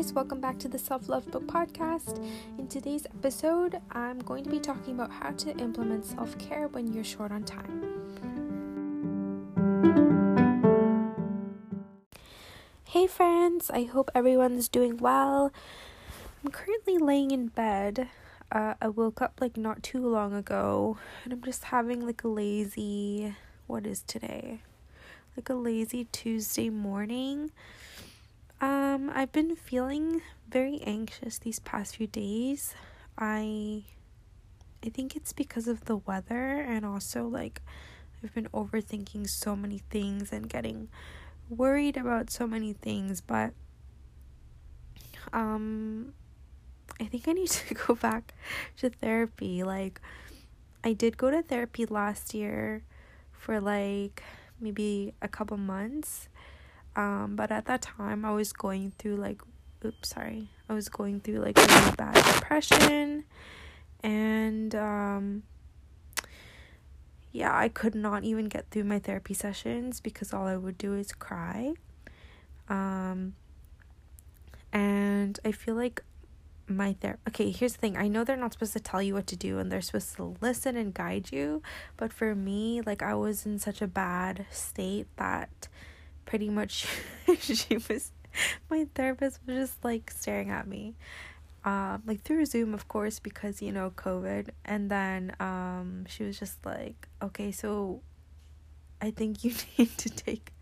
guys, welcome back to the Self Love Book Podcast. In today's episode, I'm going to be talking about how to implement self care when you're short on time. Hey, friends, I hope everyone's doing well. I'm currently laying in bed. Uh, I woke up like not too long ago, and I'm just having like a lazy, what is today? Like a lazy Tuesday morning. Um, I've been feeling very anxious these past few days. I I think it's because of the weather and also like I've been overthinking so many things and getting worried about so many things, but um I think I need to go back to therapy. Like I did go to therapy last year for like maybe a couple months um, but at that time, I was going through like, oops, sorry, I was going through like really bad depression, and um, yeah, I could not even get through my therapy sessions because all I would do is cry. Um, and I feel like my ther okay here's the thing. I know they're not supposed to tell you what to do and they're supposed to listen and guide you but for me like i was in such a bad state that pretty much she was my therapist was just like staring at me. Um like through zoom of course because you know covid. And then um she was just like okay so i think you need to take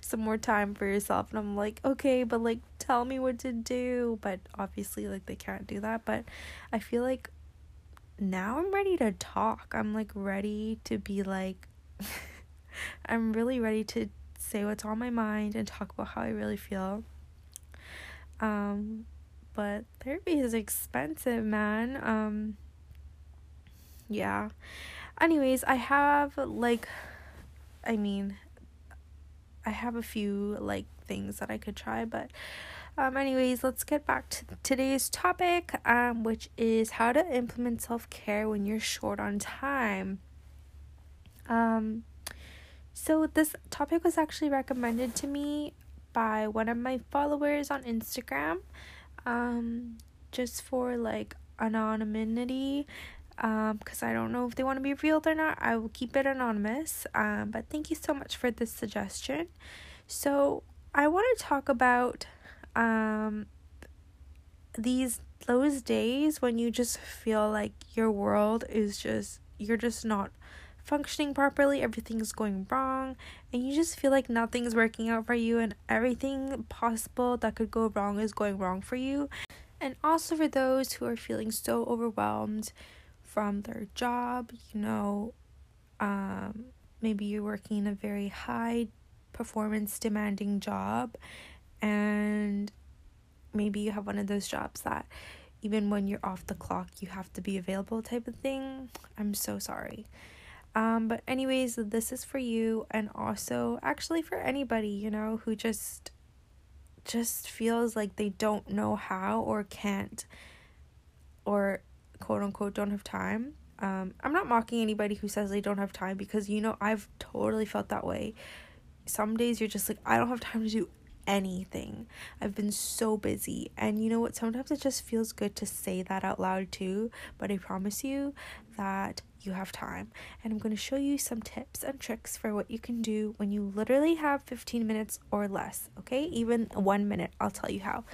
some more time for yourself. And i'm like okay but like tell me what to do. But obviously like they can't do that. But i feel like now i'm ready to talk. I'm like ready to be like i'm really ready to say what's on my mind and talk about how I really feel. Um, but therapy is expensive, man. Um, yeah. Anyways, I have like, I mean, I have a few like things that I could try, but um, anyways, let's get back to today's topic, um, which is how to implement self care when you're short on time. Um, so, this topic was actually recommended to me by one of my followers on Instagram, um, just for like anonymity. Um, because I don't know if they want to be revealed or not. I will keep it anonymous. Um, but thank you so much for this suggestion. So, I want to talk about um these those days when you just feel like your world is just you're just not functioning properly, everything's going wrong, and you just feel like nothing's working out for you, and everything possible that could go wrong is going wrong for you. And also for those who are feeling so overwhelmed from their job, you know, um, maybe you're working in a very high performance demanding job, and maybe you have one of those jobs that even when you're off the clock, you have to be available type of thing. I'm so sorry. Um, but anyways, this is for you and also actually for anybody, you know, who just just feels like they don't know how or can't or quote unquote don't have time. Um, I'm not mocking anybody who says they don't have time because you know I've totally felt that way. Some days you're just like I don't have time to do anything. I've been so busy. And you know what? Sometimes it just feels good to say that out loud too. But I promise you that you have time. And I'm going to show you some tips and tricks for what you can do when you literally have 15 minutes or less, okay? Even one minute, I'll tell you how.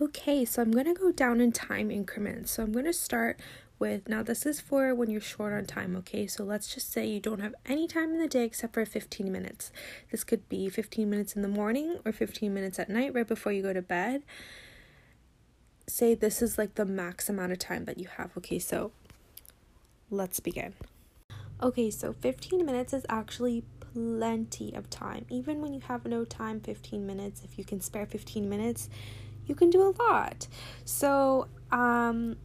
Okay, so I'm going to go down in time increments. So I'm going to start with. Now this is for when you're short on time okay? So let's just say you don't have any time in the day except for 15 minutes. This could be 15 minutes in the morning or 15 minutes at night right before you go to bed. Say this is like the max amount of time that you have okay? So let's begin. Okay so 15 minutes is actually plenty of time. Even when you have no time 15 minutes if you can spare 15 minutes you can do a lot. So um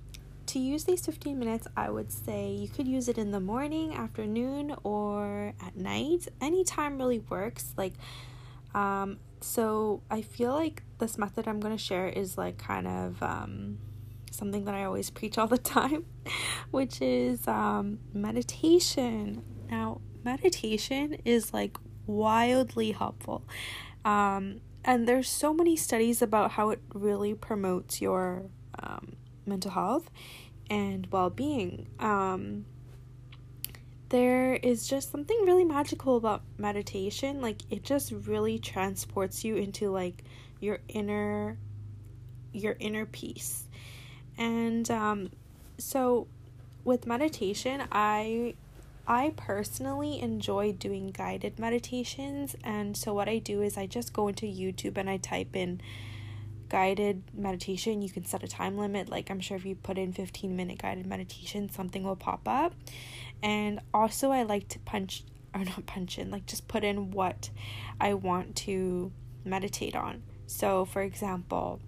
to use these 15 minutes, I would say you could use it in the morning, afternoon, or at night. Any time really works. Like, um, so I feel like this method I'm going to share is like kind of, um, something that I always preach all the time, which is um, meditation. Now, meditation is like wildly helpful. Um, and there's so many studies about how it really promotes your um, mental health and well being. Um, there is just something really magical about meditation. Like, it just really transports you into like your inner your inner peace and um, so with meditation i i personally enjoy doing guided meditations and so what i do is i just go into youtube and i type in guided meditation you can set a time limit. Like i'm sure if you put in 15 minute guided meditation something will pop up. And also i like to punch or not punch in like just put in what i want to meditate on. So, for example,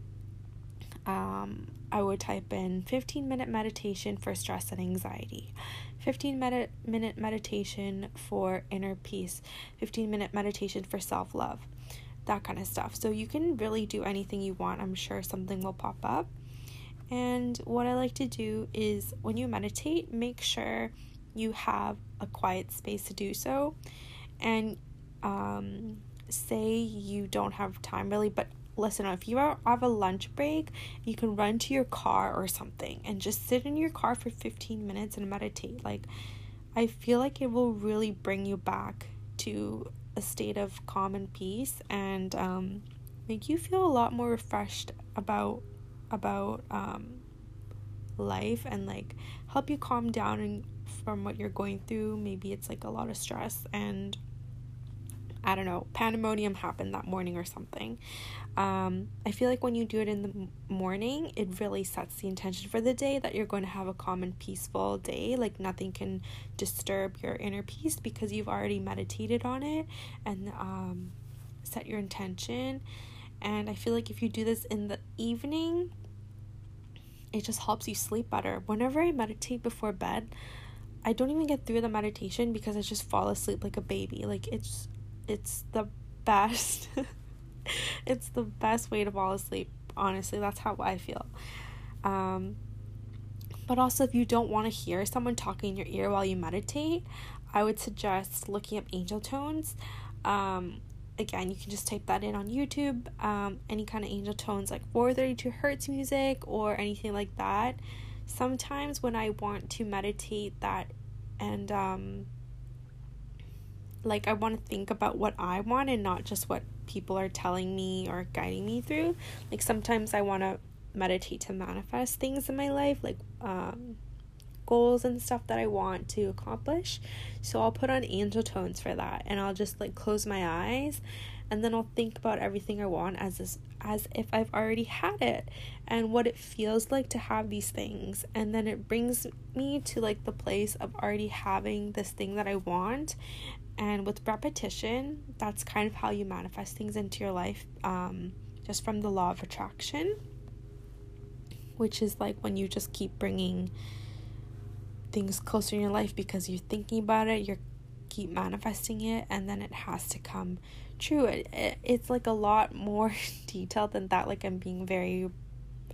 um, I would type in 15 minute meditation for stress and anxiety, 15 minute, minute meditation for inner peace, 15 minute meditation for self love, that kind of stuff. So, you can really do anything you want. I'm sure something will pop up. And what I like to do is when you meditate, make sure you have a quiet space to do so. And um, say you don't have time really, but listen, if you have a lunch break, you can run to your car or something and just sit in your car for 15 minutes and meditate. Like, I feel like it will really bring you back to a state of calm and peace and um, make you feel a lot more refreshed about about um, life and like help you calm down and from what you're going through. Maybe it's like a lot of stress and I don't know, pandemonium happened that morning or something. Um, I feel like when you do it in the morning, it really sets the intention for the day that you're going to have a calm and peaceful day. Like nothing can disturb your inner peace because you've already meditated on it and um, set your intention. And I feel like if you do this in the evening, it just helps you sleep better. Whenever I meditate before bed, I don't even get through the meditation because I just fall asleep like a baby. Like it's it's the best. it's the best way to fall asleep. Honestly, that's how I feel. Um, but also, if you don't want to hear someone talking in your ear while you meditate, I would suggest looking up angel tones. Um, again, you can just type that in on YouTube. Um, any kind of angel tones like 432 hertz music or anything like that. Sometimes when I want to meditate that and um, like I want to think about what I want and not just what people are telling me or guiding me through. Like sometimes I want to meditate to manifest things in my life, like um, goals and stuff that I want to accomplish. So I'll put on angel tones for that and I'll just like close my eyes and then I'll think about everything I want as this, as if I've already had it and what it feels like to have these things and then it brings me to like the place of already having this thing that I want and with repetition, that's kind of how you manifest things into your life, um, just from the law of attraction, which is like when you just keep bringing things closer in your life because you're thinking about it, you're keep manifesting it, and then it has to come true. It, it it's like a lot more detailed than that. Like I'm being very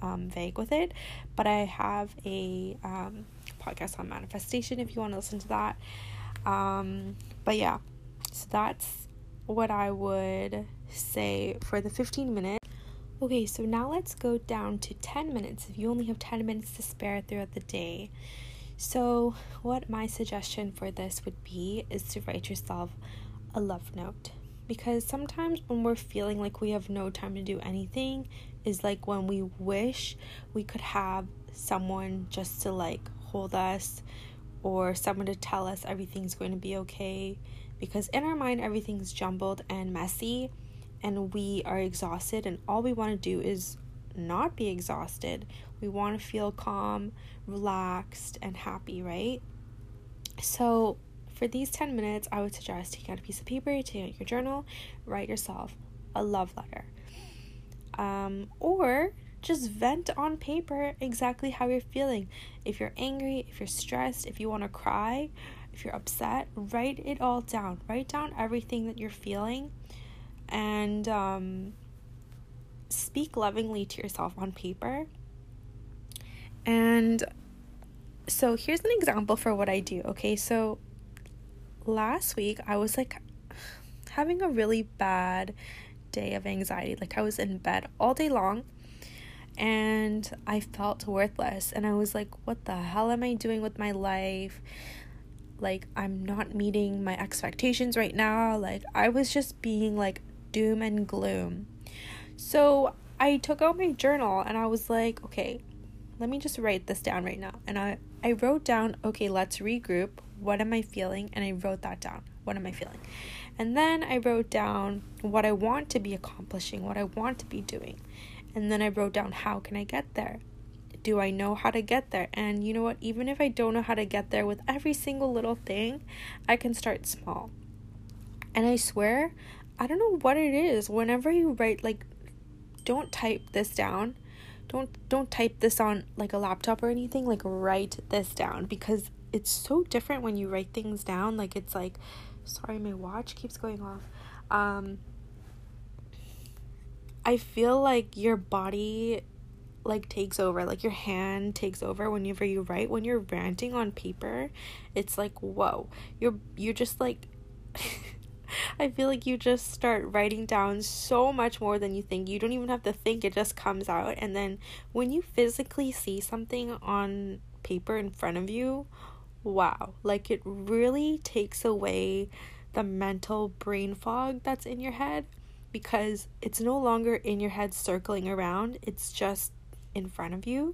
um, vague with it, but I have a um, podcast on manifestation if you want to listen to that. Um, but yeah, so that's what I would say for the 15 minutes. Okay, so now let's go down to 10 minutes if you only have 10 minutes to spare throughout the day. So, what my suggestion for this would be is to write yourself a love note. Because sometimes when we're feeling like we have no time to do anything, is like when we wish we could have someone just to like hold us or someone to tell us everything's going to be okay because in our mind everything's jumbled and messy and we are exhausted and all we want to do is not be exhausted. We want to feel calm, relaxed and happy, right? So, for these 10 minutes, I would suggest taking out a piece of paper, take out your journal, write yourself a love letter. Um, or just vent on paper exactly how you're feeling. If you're angry, if you're stressed, if you want to cry, if you're upset, write it all down. Write down everything that you're feeling and um, speak lovingly to yourself on paper. And so here's an example for what I do. Okay, so last week I was like having a really bad day of anxiety. Like I was in bed all day long and I felt worthless and I was like, what the hell am I doing with my life? Like I'm not meeting my expectations right now. Like I was just being like doom and gloom. So I took out my journal and I was like, okay, let me just write this down right now. And I, I wrote down, okay, let's regroup. What am I feeling? And I wrote that down. What am I feeling? And then I wrote down what I want to be accomplishing, what I want to be doing. And then I wrote down, how can I get there? Do I know how to get there? And you know what? Even if I don't know how to get there with every single little thing, I can start small. And I swear, I don't know what it is. Whenever you write, like, don't type this down don't don't type this on like a laptop or anything like write this down because it's so different when you write things down like it's like sorry my watch keeps going off um i feel like your body like takes over like your hand takes over whenever you write. When you're ranting on paper it's like whoa. You're you're just like I feel like you just start writing down so much more than you think. You don't even have to think, it just comes out. And then when you physically see something on paper in front of you, wow, like it really takes away the mental brain fog that's in your head because it's no longer in your head circling around, it's just in front of you.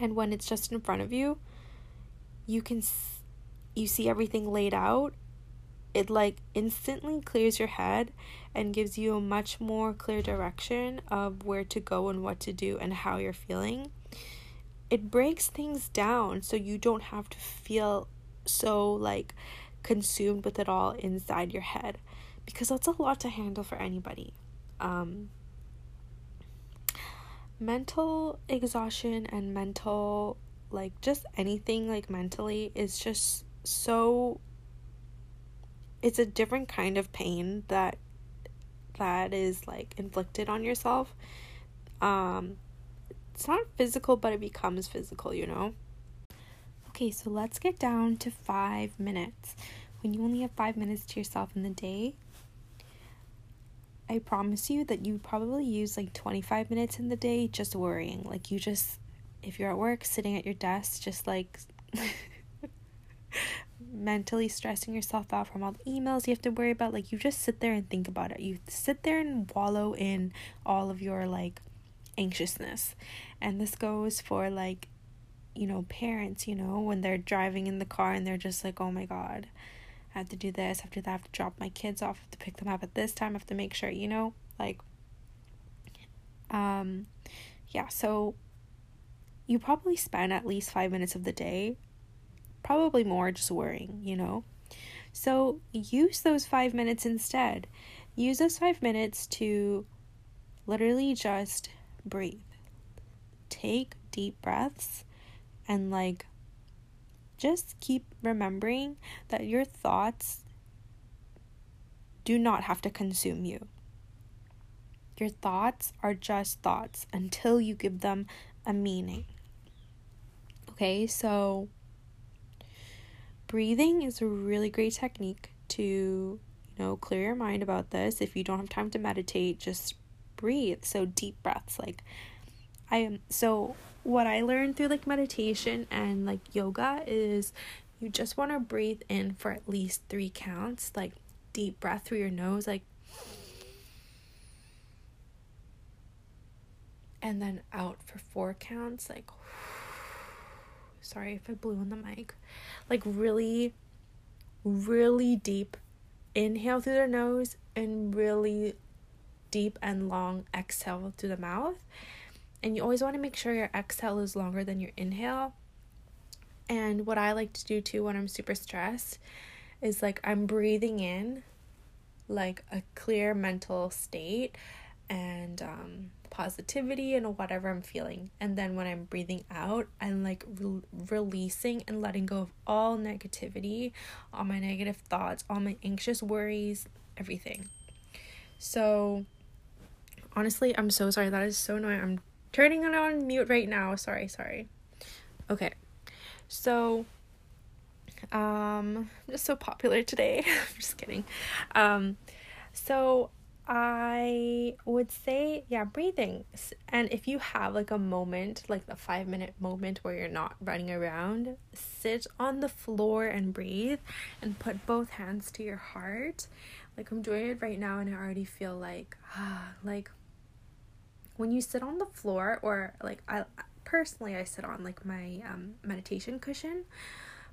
And when it's just in front of you, you can you see everything laid out it like instantly clears your head and gives you a much more clear direction of where to go and what to do and how you're feeling. It breaks things down so you don't have to feel so like consumed with it all inside your head because that's a lot to handle for anybody. Um, mental exhaustion and mental like just anything like mentally is just so it's a different kind of pain that that is like inflicted on yourself. Um it's not physical but it becomes physical you know? Okay so let's get down to five minutes. When you only have five minutes to yourself in the day i promise you that you probably use like 25 minutes in the day just worrying. Like you just if you're at work sitting at your desk just like mentally stressing yourself out from all the emails you have to worry about. Like you just sit there and think about it. You sit there and wallow in all of your like anxiousness. And this goes for like you know parents you know when they're driving in the car and they're just like oh my god i have to do this I have to that I have to drop my kids off I have to pick them up at this time I have to make sure you know like um yeah so you probably spend at least five minutes of the day probably more just worrying, you know? So use those five minutes instead. Use those five minutes to literally just breathe. Take deep breaths and like just keep remembering that your thoughts do not have to consume you. Your thoughts are just thoughts until you give them a meaning. Okay, so breathing is a really great technique to, you know, clear your mind about this. If you don't have time to meditate, just breathe. So deep breaths like I am so what I learned through like meditation and like yoga is you just want to breathe in for at least 3 counts, like deep breath through your nose like and then out for 4 counts like sorry if I blew on the mic, like really, really deep inhale through their nose and really deep and long exhale through the mouth. And you always want to make sure your exhale is longer than your inhale. And what I like to do too when I'm super stressed is like I'm breathing in like a clear mental state and um positivity and whatever I'm feeling. And then when I'm breathing out, I'm like re- releasing and letting go of all negativity, all my negative thoughts, all my anxious worries, everything. So honestly, I'm so sorry. That is so annoying. I'm turning it on mute right now. Sorry, sorry. Okay. So um I'm just so popular today. I'm just kidding. Um so I would say, yeah, breathing. And if you have like a moment, like the five minute moment where you're not running around, sit on the floor and breathe and put both hands to your heart. Like I'm doing it right now and I already feel like, ah, like when you sit on the floor or like I personally I sit on like my um meditation cushion,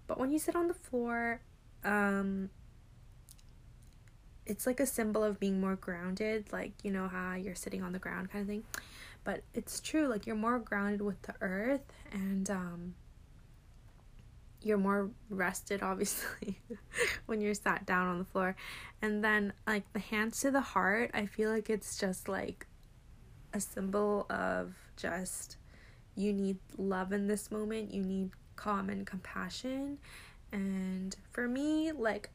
but when you sit on the floor, um it's like a symbol of being more grounded, like you know how you're sitting on the ground kind of thing. But it's true, like you're more grounded with the earth and um you're more rested obviously when you're sat down on the floor. And then like the hands to the heart, I feel like it's just like a symbol of just you need love in this moment, you need calm and compassion. And for me, like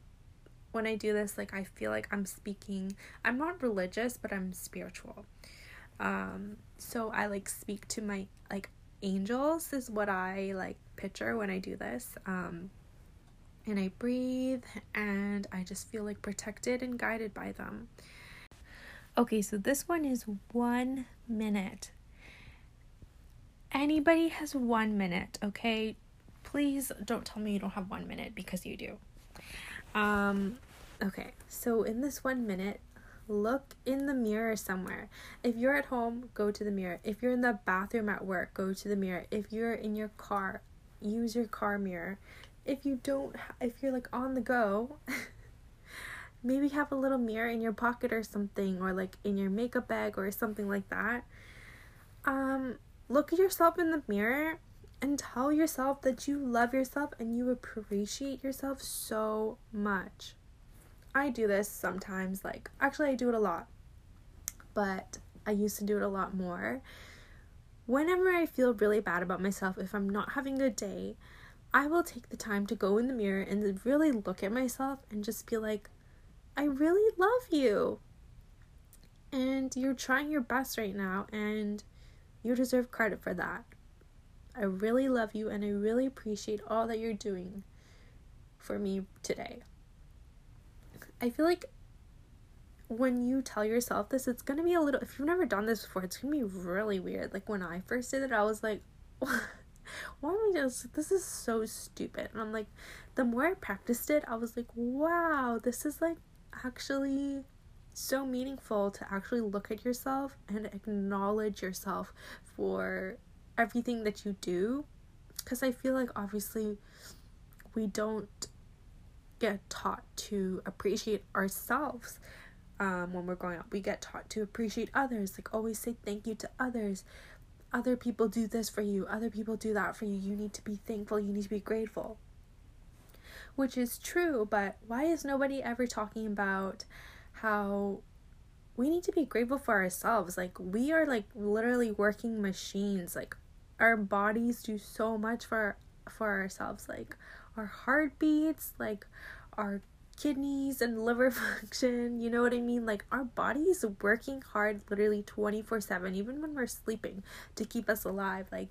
when I do this, like I feel like I'm speaking. I'm not religious, but I'm spiritual. Um, so I like speak to my like angels is what I like picture when I do this. Um, and I breathe and I just feel like protected and guided by them. Okay, so this one is one minute. Anybody has one minute, okay? Please don't tell me you don't have one minute because you do. Um, okay, so in this one minute, look in the mirror somewhere. If you're at home, go to the mirror. If you're in the bathroom at work, go to the mirror. If you're in your car, use your car mirror. If you don't, if you're like on the go, maybe have a little mirror in your pocket or something, or like in your makeup bag or something like that. Um, look at yourself in the mirror and tell yourself that you love yourself and you appreciate yourself so much. I do this sometimes, like, actually, I do it a lot, but I used to do it a lot more. Whenever I feel really bad about myself, if I'm not having a good day, I will take the time to go in the mirror and really look at myself and just be like, I really love you. And you're trying your best right now, and you deserve credit for that. I really love you, and I really appreciate all that you're doing for me today. I feel like when you tell yourself this, it's gonna be a little. If you've never done this before, it's gonna be really weird. Like when I first did it, I was like, "Why am I just? This is so stupid." And I'm like, the more I practiced it, I was like, "Wow, this is like actually so meaningful to actually look at yourself and acknowledge yourself for everything that you do." Because I feel like obviously we don't get taught to appreciate ourselves um, when we're growing up. We get taught to appreciate others, like always say thank you to others. Other people do this for you, other people do that for you. You need to be thankful, you need to be grateful. Which is true, but why is nobody ever talking about how we need to be grateful for ourselves? Like, we are like literally working machines. Like, our bodies do so much for for ourselves like our heartbeats, like our kidneys and liver function. You know what I mean? Like our bodies working hard literally 24 7, even when we're sleeping, to keep us alive. Like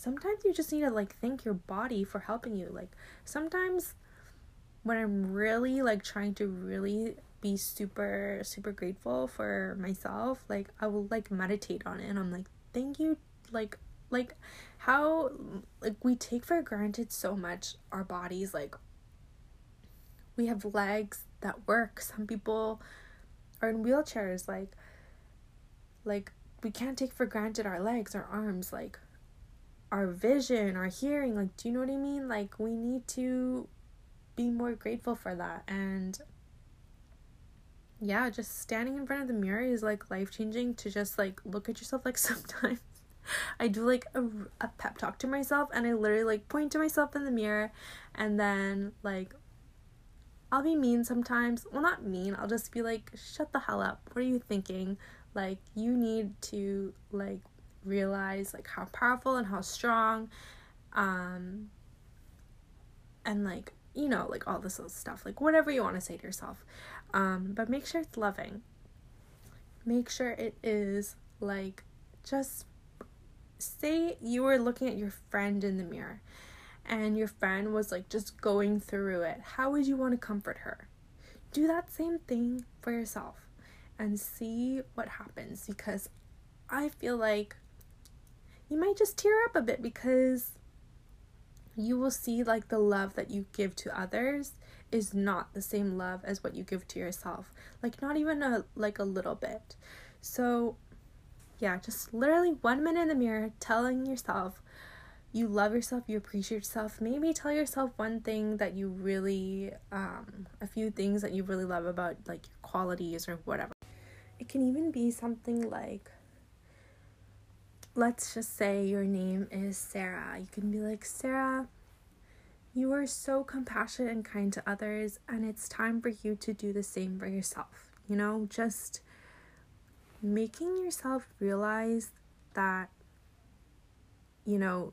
sometimes you just need to like thank your body for helping you. Like sometimes when I'm really like trying to really be super super grateful for myself like i will like meditate on it and i'm like thank you like like how like we take for granted so much our bodies like we have legs that work some people are in wheelchairs like like we can't take for granted our legs our arms like our vision our hearing like do you know what i mean like we need to be more grateful for that and yeah just standing in front of the mirror is like life changing to just like look at yourself like sometimes I do like a, a pep talk to myself and I literally like point to myself in the mirror and then like I'll be mean sometimes. Well, not mean. I'll just be like, "Shut the hell up. What are you thinking? Like you need to like realize like how powerful and how strong um and like you know like all this little stuff like whatever you want to say to yourself. Um but make sure it's loving. Make sure it is like just say you were looking at your friend in the mirror and your friend was like just going through it, how would you want to comfort her? Do that same thing for yourself and see what happens because I feel like you might just tear up a bit because you will see like the love that you give to others is not the same love as what you give to yourself. Like not even a like a little bit. So yeah just literally one minute in the mirror telling yourself you love yourself you appreciate yourself. Maybe tell yourself one thing that you really um a few things that you really love about like your qualities or whatever. It can even be something like let's just say your name is Sarah. You can be like, Sarah, you are so compassionate and kind to others, and it's time for you to do the same for yourself. You know, just making yourself realize that, you know,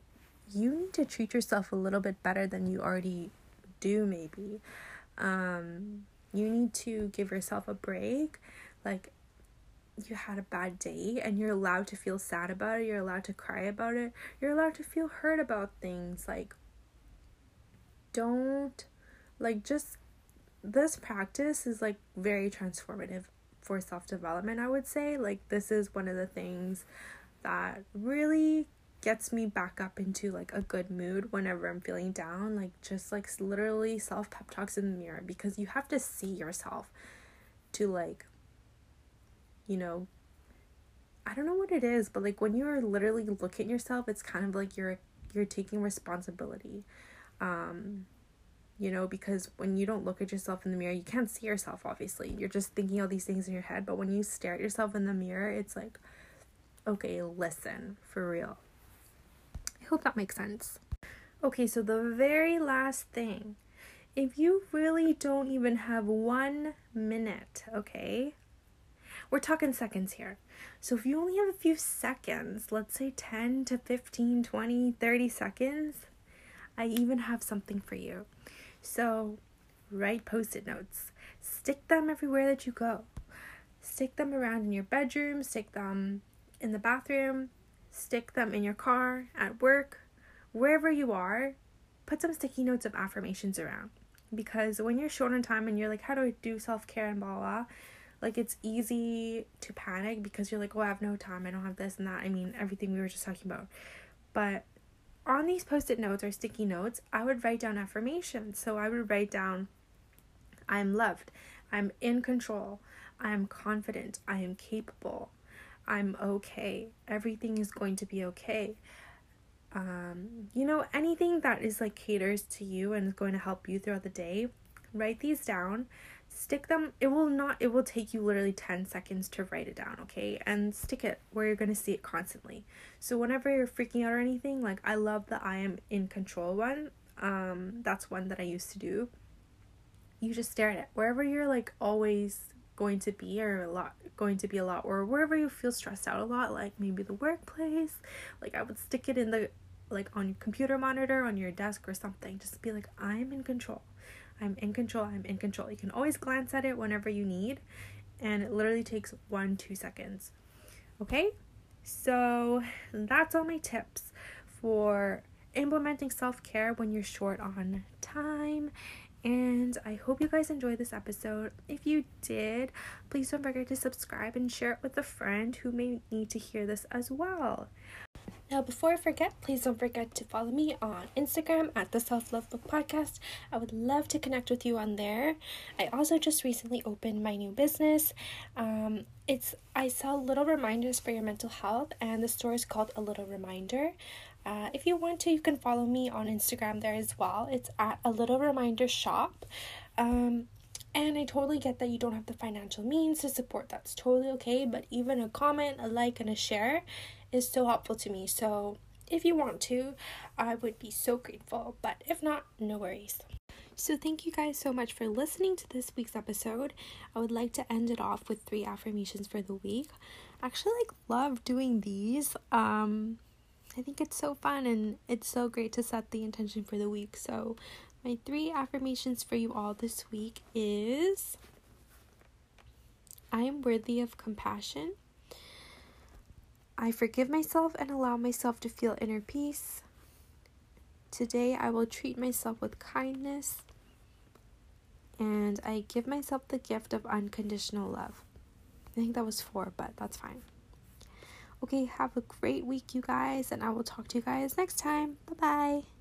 you need to treat yourself a little bit better than you already do, maybe. Um, you need to give yourself a break. Like, you had a bad day and you're allowed to feel sad about it, you're allowed to cry about it, you're allowed to feel hurt about things. Like, don't, like, just this practice is like very transformative for self development, I would say. Like, this is one of the things that really gets me back up into like a good mood whenever I'm feeling down. Like, just like literally self pep talks in the mirror because you have to see yourself to like you know, I don't know what it is, but like when you're literally looking at yourself, it's kind of like you're you're taking responsibility. Um, you know, because when you don't look at yourself in the mirror, you can't see yourself obviously. You're just thinking all these things in your head, but when you stare at yourself in the mirror, it's like okay, listen, for real. I hope that makes sense. Okay, so the very last thing. If you really don't even have one minute, okay, we're talking seconds here. So if you only have a few seconds, let's say 10 to 15, 20, 30 seconds, I even have something for you. So write post it notes, stick them everywhere that you go. Stick them around in your bedroom, stick them in the bathroom, stick them in your car, at work, wherever you are. Put some sticky notes of affirmations around. Because when you're short on time and you're like, how do I do self care and blah, blah, blah like it's easy to panic because you're like, oh, I have no time, I don't have this and that. I mean, everything we were just talking about. But on these post it notes or sticky notes, I would write down affirmations. So I would write down, I'm loved, I'm in control, I am confident, I am capable, I'm okay, everything is going to be okay. Um, you know, anything that is like caters to you and is going to help you throughout the day, write these down stick them it will not it will take you literally 10 seconds to write it down okay? And stick it where you're going to see it constantly. So whenever you're freaking out or anything like i love the i am in control one. Um that's one that i used to do. You just stare at it. Wherever you're like always going to be or a lot going to be a lot or wherever you feel stressed out a lot like maybe the workplace like i would stick it in the like on your computer monitor on your desk or something. Just be like i'm in control I'm in control, I'm in control. You can always glance at it whenever you need, and it literally takes one, two seconds. Okay? So that's all my tips for implementing self care when you're short on time. And I hope you guys enjoyed this episode. If you did, please don't forget to subscribe and share it with a friend who may need to hear this as well. Now, before I forget, please don't forget to follow me on Instagram at the Self Love Book Podcast. I would love to connect with you on there. I also just recently opened my new business. Um, it's I sell little reminders for your mental health, and the store is called A Little Reminder. Uh, if you want to, you can follow me on Instagram there as well. It's at A Little Reminder Shop. Um, and I totally get that you don't have the financial means to support. That's totally okay. But even a comment, a like, and a share is so helpful to me. So if you want to, I would be so grateful. But if not, no worries. So, thank you guys so much for listening to this week's episode. I would like to end it off with three affirmations for the week. I actually like love doing these. Um, I think it's so fun and it's so great to set the intention for the week. So, my three affirmations for you all this week is I am worthy of compassion. I forgive myself and allow myself to feel inner peace. Today, I will treat myself with kindness and I give myself the gift of unconditional love. I think that was four, but that's fine. Okay, have a great week, you guys, and I will talk to you guys next time. Bye bye.